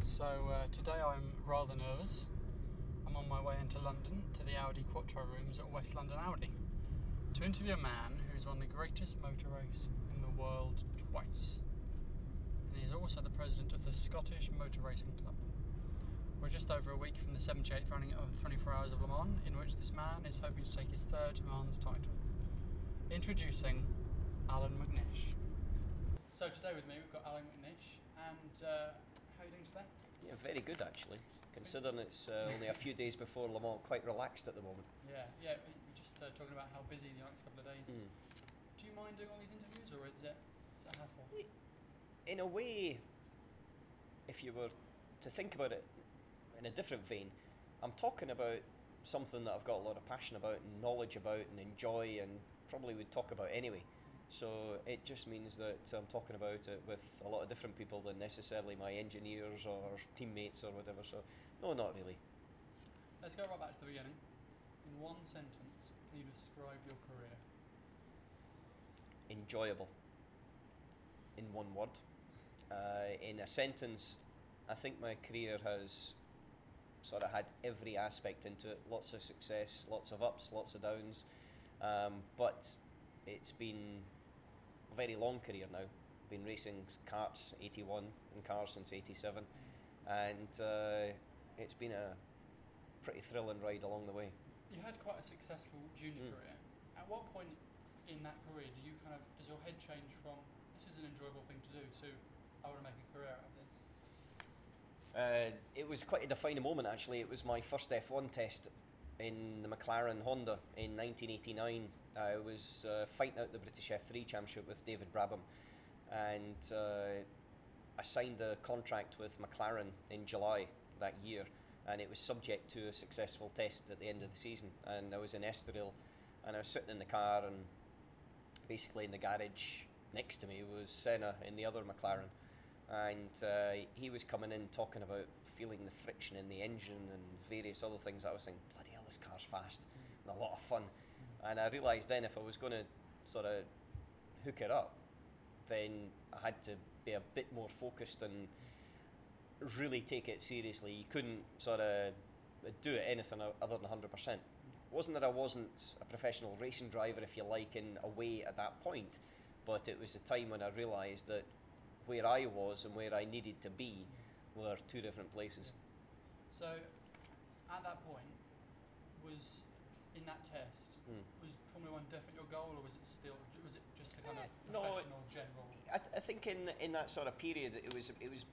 So uh, today I'm rather nervous. I'm on my way into London to the Audi Quattro rooms at West London Audi to interview a man who's won the greatest motor race in the world twice. And he's also the president of the Scottish Motor Racing Club. We're just over a week from the 78th running of 24 Hours of Le Mans, in which this man is hoping to take his third Mans title. Introducing Allan McNish. So today with me we've got Allan McNish, and uh, how are you doing today? Yeah, very good actually. Considering it's uh, only a few days before Le Mans, quite relaxed at the moment. Yeah, yeah. we- We're just uh, talking about how busy the next couple of days is. Mm. Do you mind doing all these interviews, or is it, is it a hassle? In a way, if you were to think about it in a different vein, I'm talking about something that I've got a lot of passion about and knowledge about and enjoy and probably would talk about anyway. So it just means that I'm talking about it with a lot of different people than necessarily my engineers or teammates or whatever. So no, not really. Let's go right back to the beginning. In one sentence, can you describe your career? enjoyable in one word. Uh, in a sentence, I think my career has sort of had every aspect into it lots of success, lots of ups, lots of downs. Um, but it's been very long career now. Been racing karts 81 and cars since 87, and uh, it's been a pretty thrilling ride along the way. You had quite a successful junior Mm. career. At what point in that career do you kind of does your head change from this is an enjoyable thing to do to I want to make a career out of this? Uh, it was quite a defining moment actually. It was my first F1 test in the McLaren Honda in 1989. I was uh, fighting out the British F3 Championship with David Brabham, and uh, I signed a contract with McLaren in July that year, and it was subject to a successful test at the end of the season. And I was in Estoril, and I was sitting in the car, and basically in the garage next to me was Senna in the other McLaren and uh, he was coming in talking about feeling the friction in the engine and various other things. I was saying, bloody hell, this car's fast and a lot of fun. And I realised then if I was going to sort of hook it up, then I had to be a bit more focused and really take it seriously. You couldn't sort of do it anything other than 100%. It wasn't that I wasn't a professional racing driver, if you like, in a way at that point, but it was a time when I realised that where I was and where I needed to be were two different places. So at that point, was in that test Hmm. was Formula One definitely your goal, or was it still was it just the kind Eh, of no, professional general? I, th- I think in in that sort of period, it was it was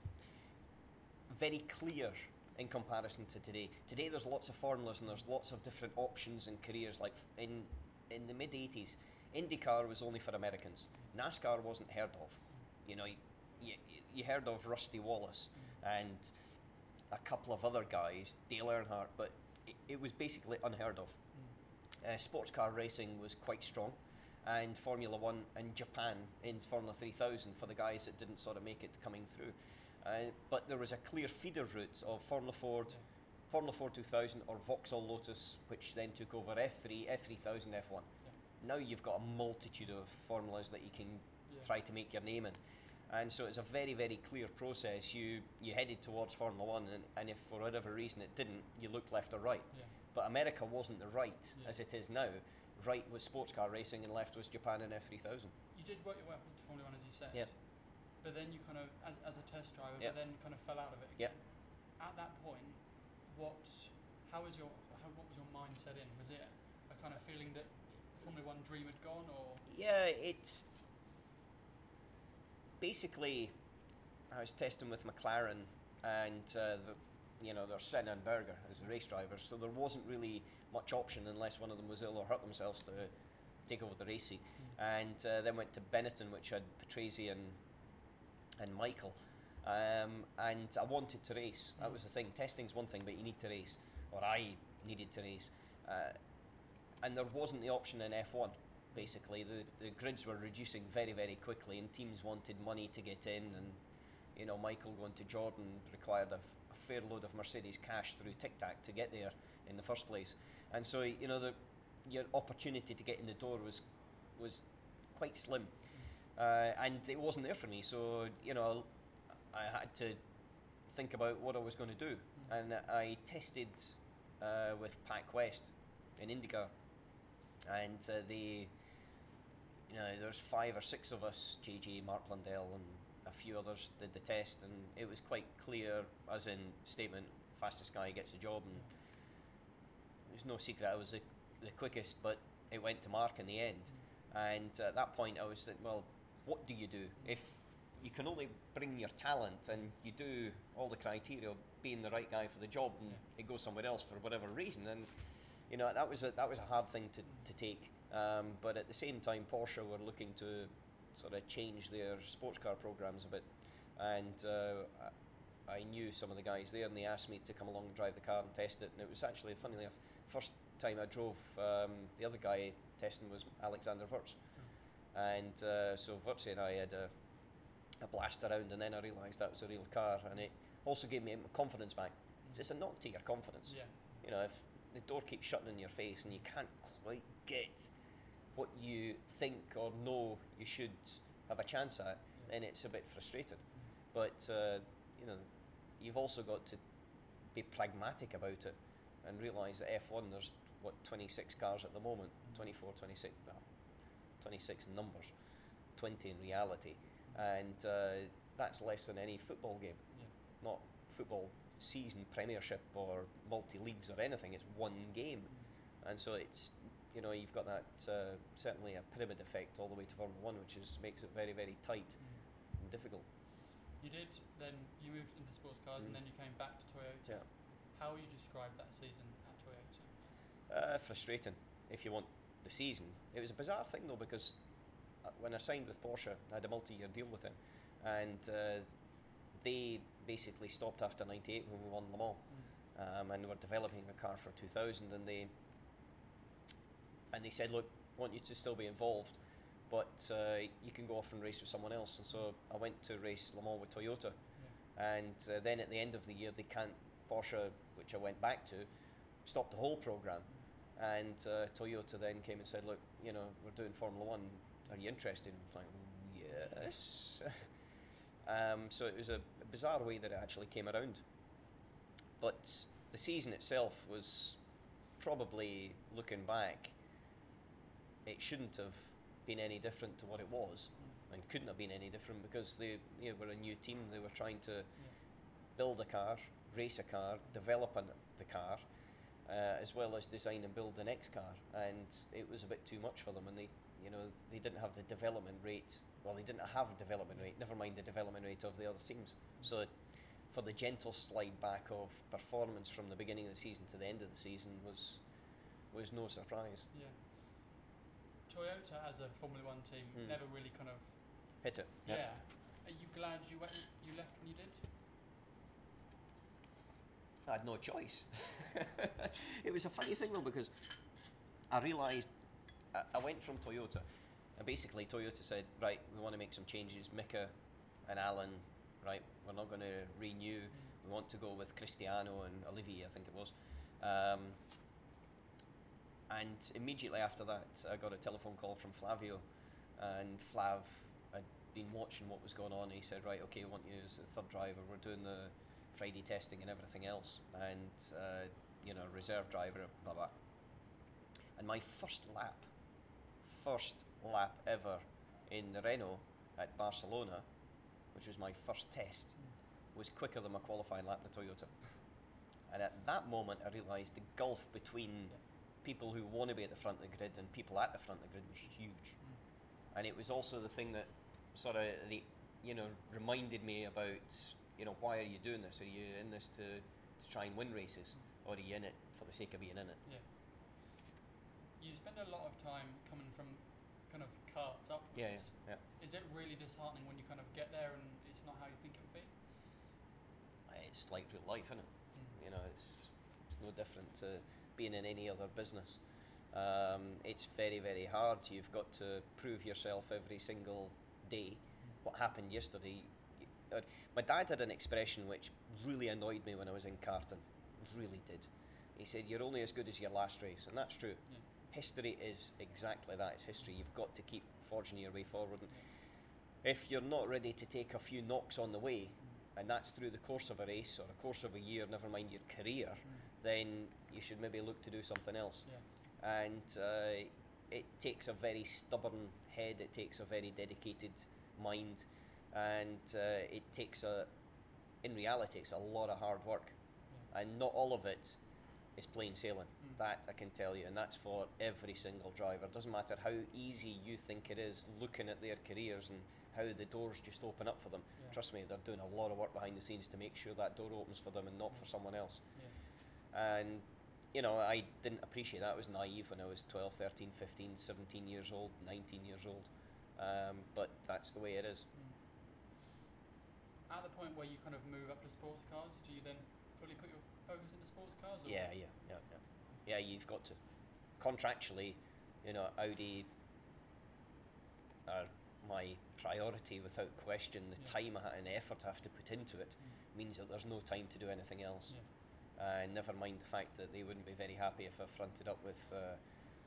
very clear in comparison to today. Today, there's lots of formulas and there's lots of different options and careers. Like in in the mid '80s, IndyCar was only for Americans. NASCAR wasn't heard of. You know, you, you, heard of Rusty Wallace and a couple of other guys, Dale Earnhardt, but it, it was basically unheard of. Uh, sports car racing was quite strong, and Formula One in Japan in Formula 3000 for the guys that didn't sort of make it coming through. Uh, but there was a clear feeder route of Formula Ford, Formula Ford 2000, or Vauxhall Lotus, which then took over F3, F3000, F1. Now you've got a multitude of formulas that you can Yeah. try to make your name in. And so it's a very, very clear process. You you headed towards Formula One, and, and if for whatever reason it didn't, you looked left or right. Yeah. But America wasn't the right Yeah. as it is now. Right was sports car racing, and left was Japan and F3000. You did work your way up to Formula One, as you said. Yep. But then you kind of, as, as a test driver, Yep. but then kind of fell out of it again. At that point, what, how was your, how, what was your mindset in? Was it a kind of feeling that the Formula One dream had gone, or Yeah, it's basically I was testing with McLaren, and uh, the, you know there's Senna and Berger as the race drivers, so there wasn't really much option unless one of them was ill or hurt themselves to take over the race seat. And uh, then went to Benetton, which had Patrese and and Michael. Um, and I wanted to race. That was the thing. Testing's one thing, but you need to race, or I needed to race. Uh, and there wasn't the option in F1. Basically, the the grids were reducing very very quickly, and teams wanted money to get in. And you know, Michael going to Jordan required a, fair load of Mercedes cash through Tic Tac to get there in the first place. And so you know, the, your opportunity to get in the door was was quite slim, uh, and it wasn't there for me. So you know, I had to think about what I was going to do. And I tested uh, with Pac West in IndyCar, and uh, they, you know, there's five or six of us, JJ, Mark Blundell, and a few others did the test, and it was quite clear, as in statement, fastest guy gets the job, and there's no secret I was the, the quickest, but it went to Mark in the end. And at that point, I was like, well, what do you do if you can only bring your talent and you do all the criteria of being the right guy for the job, and Yeah. it goes somewhere else for whatever reason? And you know that was a that was a hard thing to, to take. Um, but at the same time, Porsche were looking to sort of change their sports car programs a bit, and uh, I knew some of the guys there, and they asked me to come along and drive the car and test it. And it was actually, funnily enough, first time I drove. Um, the other guy testing was Alexander Wurz, and uh, so Wirtz and I had a, a blast around, and then I realised that was a real car, and it also gave me confidence back. It's just a knock to your confidence. Yeah. You know, if the door keeps shutting in your face and you can't quite get what you think or know you should have a chance at, then it's a bit frustrating. But uh, you know, you've also got to be pragmatic about it and realise that F1 there's what 26 cars at the moment, 24, 26, well, 26 in numbers, 20 in reality, and uh, that's less than any football game Yeah. not football season premiership or multi leagues or anything. It's one game, and so it's you know you've got that uh, certainly a pyramid effect all the way to Formula One, which is makes it very very tight and difficult. You did then you moved into sports cars Mm. and then you came back to Toyota. Yeah. How would you describe that season at Toyota? Uh, frustrating if you want the season. It was a bizarre thing though because uh, when I signed with Porsche, I had a multi-year deal with them, and uh, they basically stopped after '98 when we won Le Mans. um, and they were developing a car for 2000 and they and they said look want you to still be involved but uh, you can go off and race with someone else. And so I went to race Le Mans with Toyota. And uh, then at the end of the year they can't Porsche which I went back to stopped the whole program. And uh, Toyota then came and said look you know we're doing Formula One. Are you interested? And I was like yes. Um, so it was a bizarre way that it actually came around. But the season itself was probably looking back it shouldn't have been any different to what it was and couldn't have been any different because they, they were a new team. They were trying to build a car race a car develop an, the car uh, as well as design and build the next car. And it was a bit too much for them and they you know they didn't have the development rate. Well they didn't have development rate never mind the development rate of the other teams. So for the gentle slide back of performance from the beginning of the season to the end of the season was was no surprise. Yeah. Toyota as a Formula One team Mm. never really kind of Hit it. yeah. Are you glad you went you left when you did? I had no choice. it was a funny thing though because I realised I, I went from Toyota and basically Toyota said, right, we want to make some changes. Mika and Allan, right, we're not going to renew. We want to go with Cristiano and Olivier, I think it was. Um, and immediately after that, I got a telephone call from Flavio, and Flav had been watching what was going on. He said, "Right, okay, we want you as the third driver. We're doing the Friday testing and everything else, and uh, you know, reserve driver, blah blah." And my first lap, first lap ever in the Renault at Barcelona, which was my first test, was quicker than my qualifying lap to Toyota. And at that moment, I realised the gulf between people who want to be at the front of the grid and people at the front of the grid was huge. And it was also the thing that sort of the, you know, reminded me about, you know, why are you doing this? Are you in this to, to try and win races, or are you in it for the sake of being in it? Yeah. You spend a lot of time coming from kind of karts upwards. Yeah, yeah. yeah. Is it really disheartening when you kind of get there and it's not how you think it would be? It's like real life, isn't it? Mm. You know, it's, it's no different to being in any other business. Um, it's very, very hard. You've got to prove yourself every single day. What happened yesterday? uh, my dad had an expression which really annoyed me when I was in Carton. Really did. He said, "You're only as good as your last race," and that's true. Yeah. History is exactly that. It's history. You've got to keep forging your way forward. And if you're not ready to take a few knocks on the way, and that's through the course of a race or the course of a year, never mind your career, Mm. Then you should maybe look to do something else. Yeah. And uh, it takes a very stubborn head, it takes a very dedicated mind, and uh, it takes a, in reality, it's a lot of hard work. Yeah. And not all of it is plain sailing. Mm. That I can tell you, and that's for every single driver. It Doesn't matter how easy you think it is looking at their careers and how the doors just open up for them. Yeah. Trust me, they're doing a lot of work behind the scenes to make sure that door opens for them and not for someone else. Yeah. And you know, I didn't appreciate that. I was naive when I was 12, 13, 15, 17 years old, 19 years old. Um, but that's the way it is. Mm. At the point where you kind of move up to sports cars, do you then fully put your focus into sports cars? Or? Yeah, yeah, yeah, yeah. Yeah, you've got to. Contractually, you know, Audi are my priority without question. The Yeah. time I- and effort I have to put into it Mm. means that there's no time to do anything else. Yeah. Uh, never mind the fact that they wouldn't be very happy if I fronted up with uh,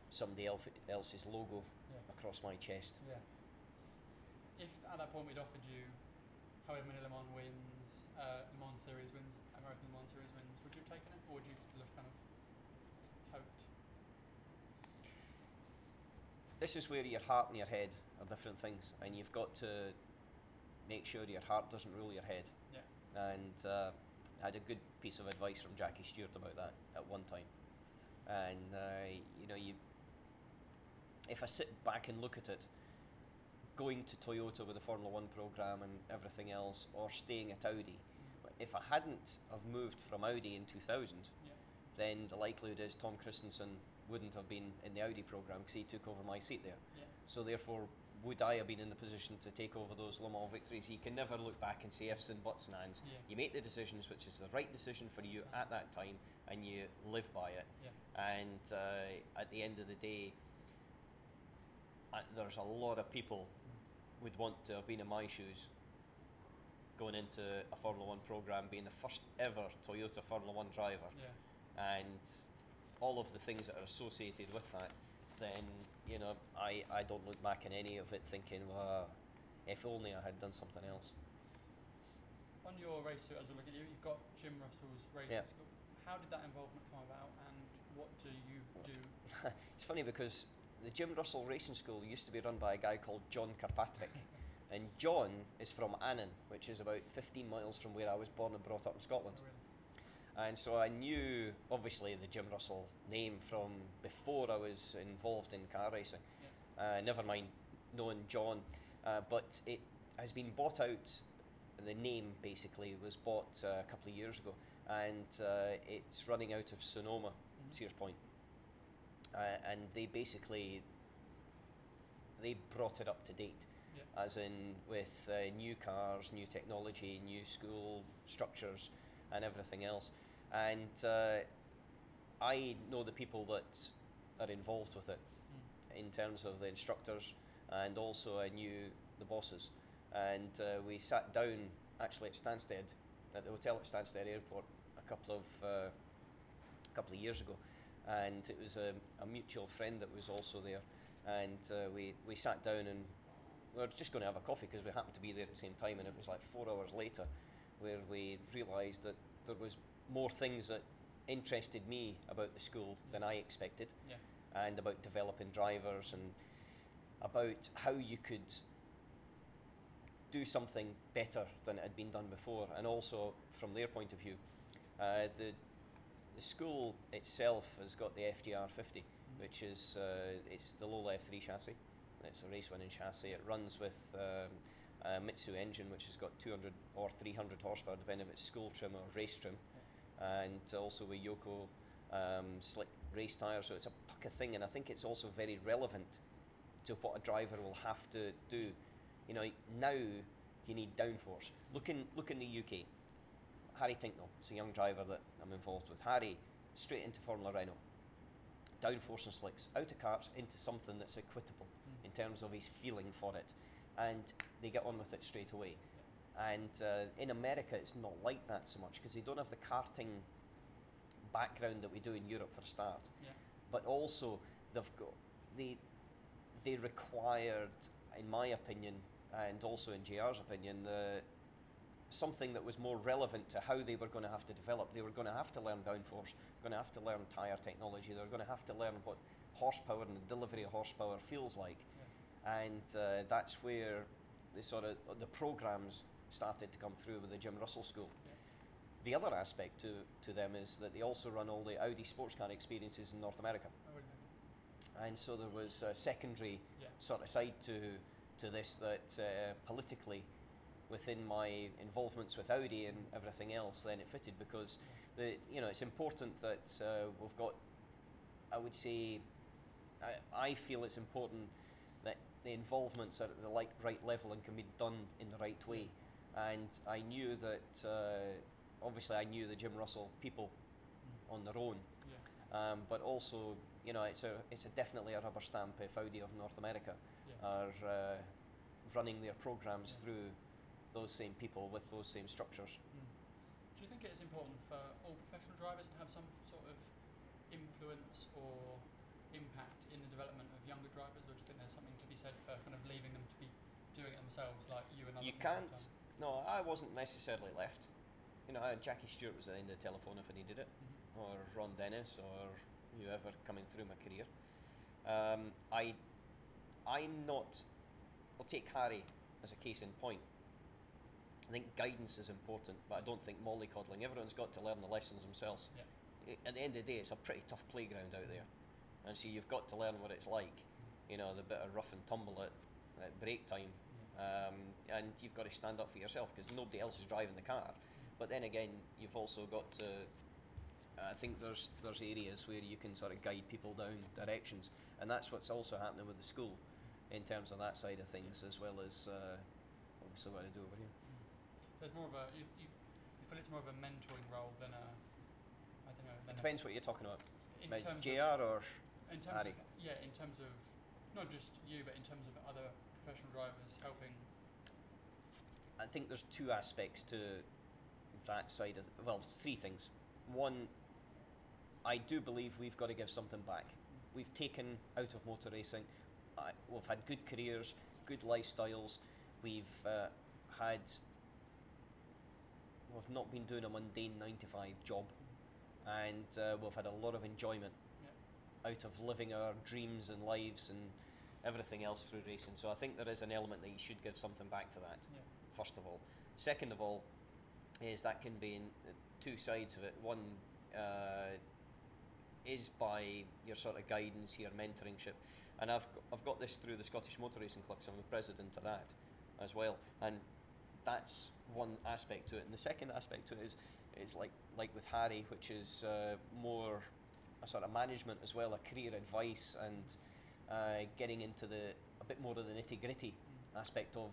somebody elf- else's logo Yeah. across my chest. Yeah. If at that point we'd offered you however many Le Mans wins, uh, Le Mans Series wins, American Le Mans Series wins, would you have taken it, or would you still have kind of hoped? This is where your heart and your head are different things, and you've got to make sure your heart doesn't rule your head. Yeah. And uh, I had a good piece of advice from Jackie Stewart about that at one time. And uh, you know, you if I sit back and look at it, going to Toyota with the Formula One program and everything else, or staying at Audi, if I hadn't have moved from Audi in 2000, Yeah. then the likelihood is Tom Kristensen wouldn't have been in the Audi program because he took over my seat there. Yeah. So therefore, would I have been in the position to take over those Le Mans victories? You can never look back and say ifs and buts and ands. Yeah. You make the decisions, which is the right decision for you at that time, and you live by it. Yeah. And uh, at the end of the day, uh, there's a lot of people would want to have been in my shoes going into a Formula One program, being the first ever Toyota Formula One driver Yeah. and all of the things that are associated with that, then you know I, I don't look back in any of it thinking, well, if only I had done something else. On your race suit, as we're looking at you, you've got Jim Russell's racing Yeah. school. How did that involvement come about, and what do you do? it's funny because the Jim Russell Racing School used to be run by a guy called John Kirkpatrick. and John is from Annan, which is about 15 miles from where I was born and brought up in Scotland. Oh, really? And so I knew, obviously, the Jim Russell name from before I was involved in car racing. Uh, never mind knowing John, uh, but it has been bought out. The name basically was bought uh, a couple of years ago, and uh, it's running out of Sonoma, Mhm. Sears Point. Uh, and they basically they brought it up to date Yeah. as in with uh, new cars, new technology, new school structures, and everything else. And uh, I know the people that are involved with it Mm. in terms of the instructors, and also I knew the bosses. And uh, we sat down actually at Stansted, at the hotel at Stansted Airport, a couple of uh, a couple of years ago, and it was a, a mutual friend that was also there, and uh, we we sat down and we were just going to have a coffee because we happened to be there at the same time, and it was like four hours later, where we realised that there was more things that interested me about the school than I expected Yeah. and about developing drivers and about how you could do something better than it had been done before, and also from their point of view. Uh, the, the school itself has got the FDR 50, Mm. which is uh, it's the Lola F3 chassis. It's a race-winning chassis. It runs with um, a Mitsu engine, which has got 200 or 300 horsepower, depending if it's school trim or race trim, and also with Yoko um, slick race tyres. So it's a pucker thing, and I think it's also very relevant to what a driver will have to do. You know, now you need downforce. Look in look in the UK. Harry Tincknell is a young driver that I'm involved with. Harry straight into Formula Renault. Downforce and slicks, out of karts into something that's equitable Mm. in terms of his feeling for it, and they get on with it straight away. And uh, in America, it's not like that so much because they don't have the karting background that we do in Europe for a start Yeah. but also they've got they they required, in my opinion, and also in JR's opinion, the something that was more relevant to how they were going to have to develop. They were going to have to learn downforce, going to have to learn tyre technology, they were going to have to learn what horsepower and the delivery of horsepower feels like. Yeah. And uh, that's where the sort of the programs started to come through with the Jim Russell School. Yeah. The other aspect to, to them is that they also run all the Audi sports car experiences in North America. Oh. And so there was a secondary Yeah. sort of side to to this that uh, politically, within my involvements with Audi and everything else, then it fitted because the you know it's important that uh, we've got. I would say, I, I feel it's important that the involvements are at the like, right level and can be done in the right way. And I knew that. Uh, obviously, I knew the Jim Russell people Mm. on their own. Yeah. Um, but also, you know, it's a it's a definitely a rubber stamp if Audi of North America Yeah. are uh, running their programs Yeah. through those same people with those same structures. Mm. Do you think it is important for all professional drivers to have some sort of influence or impact in the development of younger drivers, or do you think there's something to be said for kind of leaving them to be doing it themselves, like you and other You people have can't. No, I wasn't necessarily left. You know, Jackie Stewart was at the end of the telephone if I needed it, Mhm. or Ron Dennis, or whoever coming through my career. Um, I, I'm not. I'll take Harry as a case in point. I think guidance is important, but I don't think mollycoddling. Everyone's got to learn the lessons themselves. Yeah. At the end of the day, it's a pretty tough playground out there, and so you've got to learn what it's like. You know, the bit of rough and tumble at, at break time. Um, and you've got to stand up for yourself because nobody else is driving the car. But then again, you've also got to. I think there's there's areas where you can sort of guide people down directions, and that's what's also happening with the school, in terms of that side of things, as well as uh, obviously what I do over here. So it's more of a you, you, you feel it's more of a mentoring role than a I don't know. Than Depends what you're talking about. In Like terms JR or in terms Harry. of yeah, in terms of not just you, but in terms of other professional drivers helping. I think there's two aspects to that side of well, three things. One, I do believe we've got to give something back. We've taken out of motor racing. I, we've had good careers, good lifestyles. We've uh, had. We've not been doing a mundane nine to five job, and uh, we've had a lot of enjoyment Yeah. out of living our dreams and lives and everything else through racing. So I think there is an element that you should give something back to that Yeah. first of all. Second of all, is that can be in uh, two sides of it. One uh, is by your sort of guidance, your mentoringship, and I've I've got this through the Scottish Motor Racing Club. So I'm the president of that as well, and that's one aspect to it. And the second aspect to it is is like like with Harry, which is uh, more a sort of management as well, a career advice, and uh, getting into the a bit more of the nitty gritty Mm. aspect of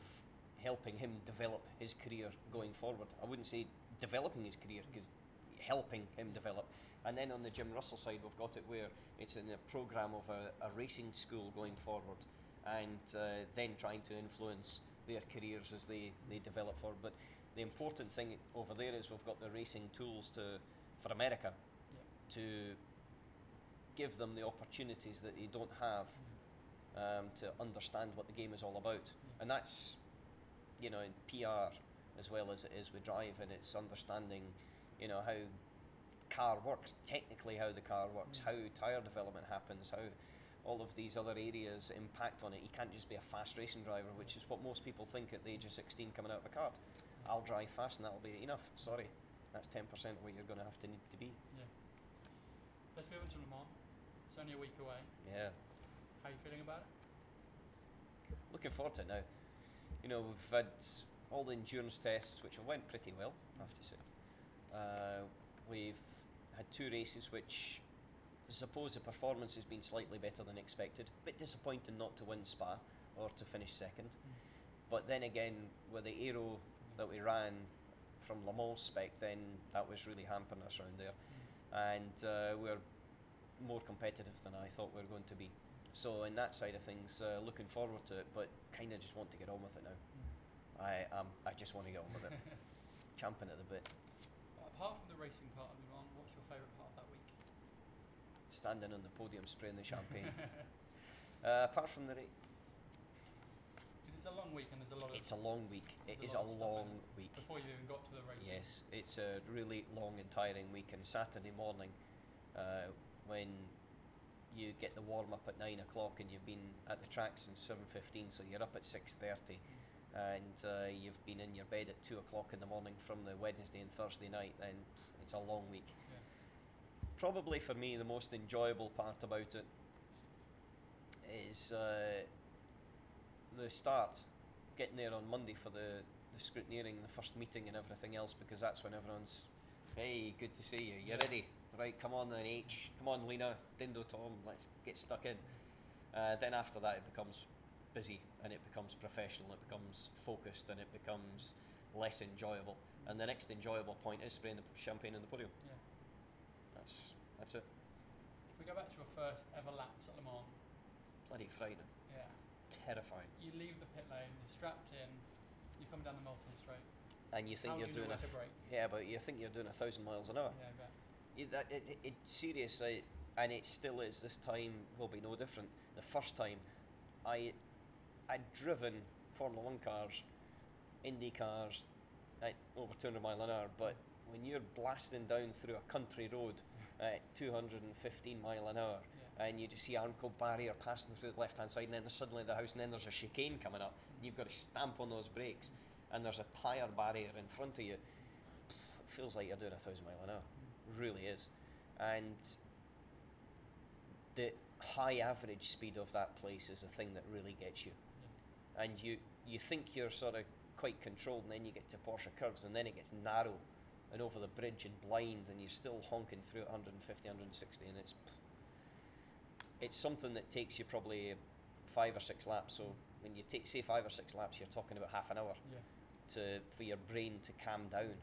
helping him develop his career going forward. I wouldn't say developing his career because helping him develop. And then on the Jim Russell side, we've got it where it's in a program of a, a racing school going forward, and uh, then trying to influence their careers as they, they develop forward. But the important thing over there is we've got the racing tools to for America Yeah. to give them the opportunities that they don't have um, to understand what the game is all about. Yeah. And that's, you know, in PR as well as it is with driving, it's understanding, you know, how car works, technically how the car works, Mm. how tyre development happens, how all of these other areas impact on it. You can't just be a fast racing driver, which is what most people think at the age of 16 coming out of a kart. I'll drive fast and that'll be enough. Sorry, that's 10% of what you're going to have to need to be. Yeah. Let's move on to Le Mans. It's only a week away. Yeah. How are you feeling about it? looking forward to it now. You know, we've had all the endurance tests, which have went pretty well, I have to say. Uh, we've had two races, which I suppose the performance has been slightly better than expected. A bit disappointing not to win Spa or to finish second. But then again, with the aero that we ran from Le Mans spec, then that was really hampering us around there. And uh, we're more competitive than I thought we were going to be. So in that side of things, uh, looking forward to it, but kind of just want to get on with it now. I um, I just want to get on with it, champing at the bit, Apart from the racing part of Mans, what's your favourite part of that week? standing on the podium spraying the champagne. uh, apart from the ra- Is it it's a long week and there's a lot of It's a long week. It is a a lot of stuff in long week. before you even got to the race. Yes, it's a really long and tiring week. And Saturday morning, uh, when you get the warm up at nine o'clock and you've been at the track since seven fifteen, so you're up at six thirty, and uh, you've been in your bed at two o'clock in the morning from the Wednesday and Thursday night, then it's a long week. Yeah. Probably for me, the most enjoyable part about it is uh, the start, getting there on Monday for the, the scrutineering, the first meeting, and everything else, because that's when everyone's, hey, good to see you, you ready? Right, come on then, H, come on, Lena, Dindo, Tom, let's get stuck in. Uh, then after that, it becomes busy and it becomes professional, it becomes focused, and it becomes less enjoyable. And the next enjoyable point is spraying the champagne in the podium. Yeah. That's that's it. If we go back to your first ever laps at Le Mans, Bloody frightening, yeah, terrifying. you leave the pit lane, you're strapped in, you're coming down the Mulsanne Straight. And you think How you're do you doing a when to th- yeah, but you think you're doing a thousand miles an hour. Yeah, I bet. It, that, it, it, it serious, and it still is. This time will be no different. The first time, I, I'd driven Formula One cars, Indy cars, at over 200 mile an hour. But when you're blasting down through a country road at 215 mile an hour, Yeah. and you just see Armco barrier passing through the left hand side, and then there's suddenly the house, and then there's a chicane coming up, and you've got to stamp on those brakes, and there's a tyre barrier in front of you. It feels like you're doing a thousand mile an hour, really is, and the high average speed of that place is a thing that really gets you, Yeah. and you you think you're sort of quite controlled, and then you get to Porsche curves, and then it gets narrow, and over the bridge and blind, and you're still honking through at 150, 160, and it's it's something that takes you probably five or six laps. So when you take say five or six laps, you're talking about half an hour Yeah. to for your brain to calm down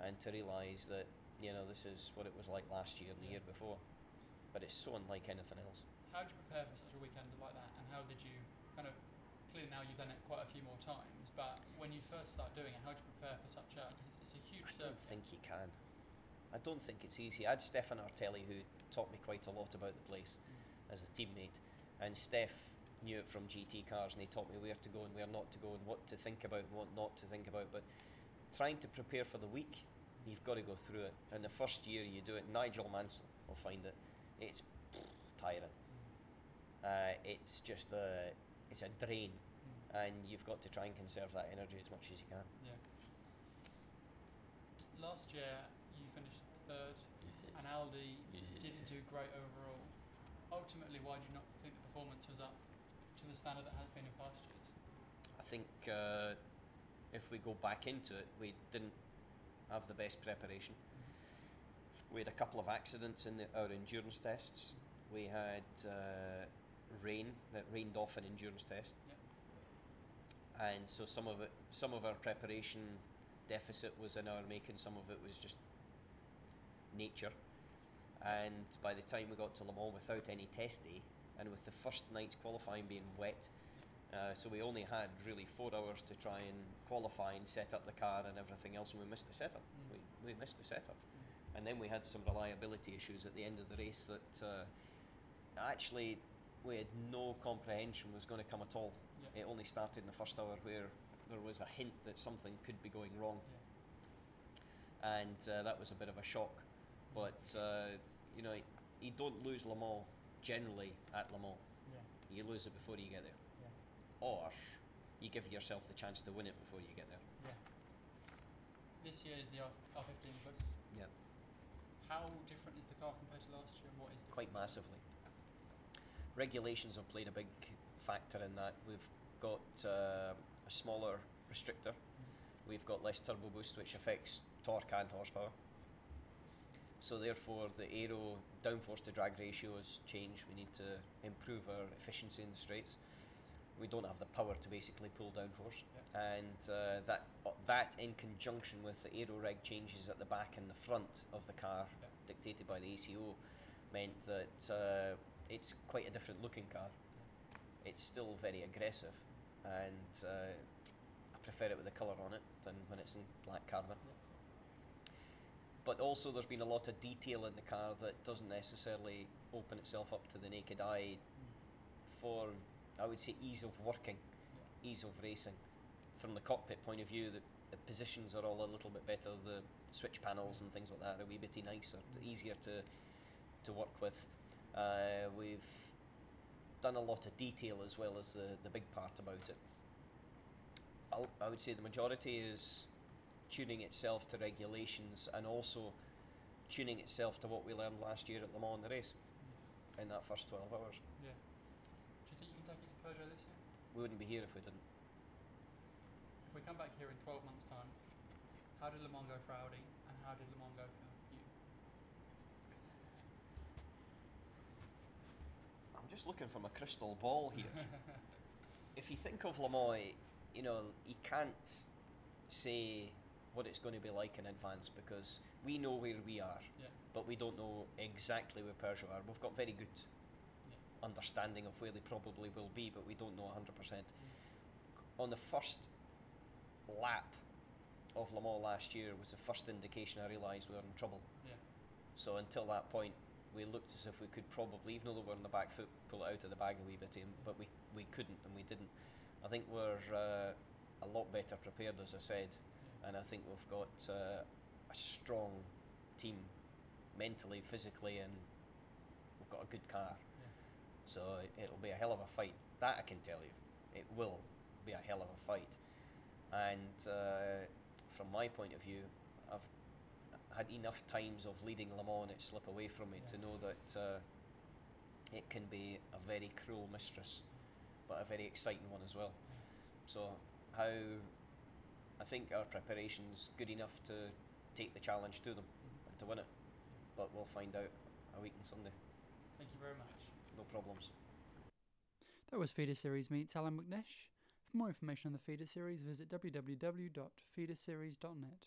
and to realise that you know this is what it was like last year and the year before. But it's so unlike anything else. How did you prepare for such a weekend like that, and how did you kind of clearly now you've done it quite a few more times, but when you first start doing it, how do you prepare for such a because it's, it's a huge I don't think you can. I don't think it's easy. I had Stéphane Ortelli who taught me quite a lot about the place mm. as a teammate, and Steph knew it from GT cars, and he taught me where to go and where not to go, and what to think about and what not to think about. But trying to prepare for the week, you've got to go through it. And the first year you do it, Nigel Mansell will find it. It's tiring. Uh, it's just a, it's a drain, Mm. and you've got to try and conserve that energy as much as you can. Yeah. Last year you finished third, and Audi didn't do great overall. Ultimately, why do you not think the performance was up to the standard that has been in past years? I think uh, if we go back into it, we didn't have the best preparation. We had a couple of accidents in the, our endurance tests. We had uh, rain that rained off an endurance test, and so some of it, some of our preparation deficit was in our making. Some of it was just nature. And by the time we got to Le Mans without any test day, and with the first night's qualifying being wet, uh, so we only had really four hours to try and qualify and set up the car and everything else, and we missed the setup. Mm. We, we missed the setup. And then we had some reliability issues at the end of the race that uh, actually we had no comprehension was going to come at all. Yeah. It only started in the first hour where there was a hint that something could be going wrong, Yeah. and uh, that was a bit of a shock. But uh, you know, you don't lose Le Mans generally at Le Mans. Yeah. You lose it before you get there. Or you give yourself the chance to win it before you get there. Yeah. This year is the R- R15 Plus. Yeah. How different is the car compared to last year, and what is different? quite massively. Regulations have played a big factor in that. We've got uh, a smaller restrictor. We've got less turbo boost, which affects torque and horsepower. So therefore, the aero downforce to drag ratio has changed. We need to improve our efficiency in the straights. We don't have the power to basically pull down downforce, and uh, that uh, that in conjunction with the aero reg changes at the back and the front of the car, Yeah. dictated by the ACO, meant that uh, it's quite a different looking car. It's still very aggressive, and uh, I prefer it with the colour on it than when it's in black carbon. But also, there's been a lot of detail in the car that doesn't necessarily open itself up to the naked eye for, I would say, ease of working. ease of racing. From the cockpit point of view, the, the positions are all a little bit better. The switch panels and things like that are a wee bit nicer, easier to to work with. Uh, we've done a lot of detail as well as the, the big part about it. I'll, I would say the majority is tuning itself to regulations and also tuning itself to what we learned last year at Le Mans the race in that first 12 hours. Yeah. Do you think you can take it to Peugeot this year? We wouldn't be here if we didn't. If we come back here in 12 months' time, how did Le Mans go for Audi and how did Le Mans go for you? I'm just looking for my crystal ball here. if you think of Le Mans, you know, you can't say what it's going to be like in advance because we know where we are, Yeah. but we don't know exactly where Peugeot are. We've got very good Yeah. Understanding of where they probably will be, but we don't know 100%. On the first lap of Le Mans last year was the first indication I realised we were in trouble. Yeah. So until that point, we looked as if we could probably, even though we were on the back foot, pull it out of the bag a wee bit, um, but we, we couldn't and we didn't. I think we're uh, a lot better prepared, as I said, Yeah. and I think we've got uh, a strong team, mentally, physically, and we've got a good car. Yeah. So it- it'll be a hell of a fight. That I can tell you. It will be a hell of a fight. And uh, from my point of view, I've had enough times of leading Le Mans and it slip away from me to know that uh, it can be a very cruel mistress, but a very exciting one as well. So how I think our preparation's good enough to take the challenge to them Mhm. and to win it. But we'll find out a week on Sunday. Thank you very much. No problems. That was Feeder Series meets Allan McNish. For more information on the Feeder Series, visit www.feederseries.net.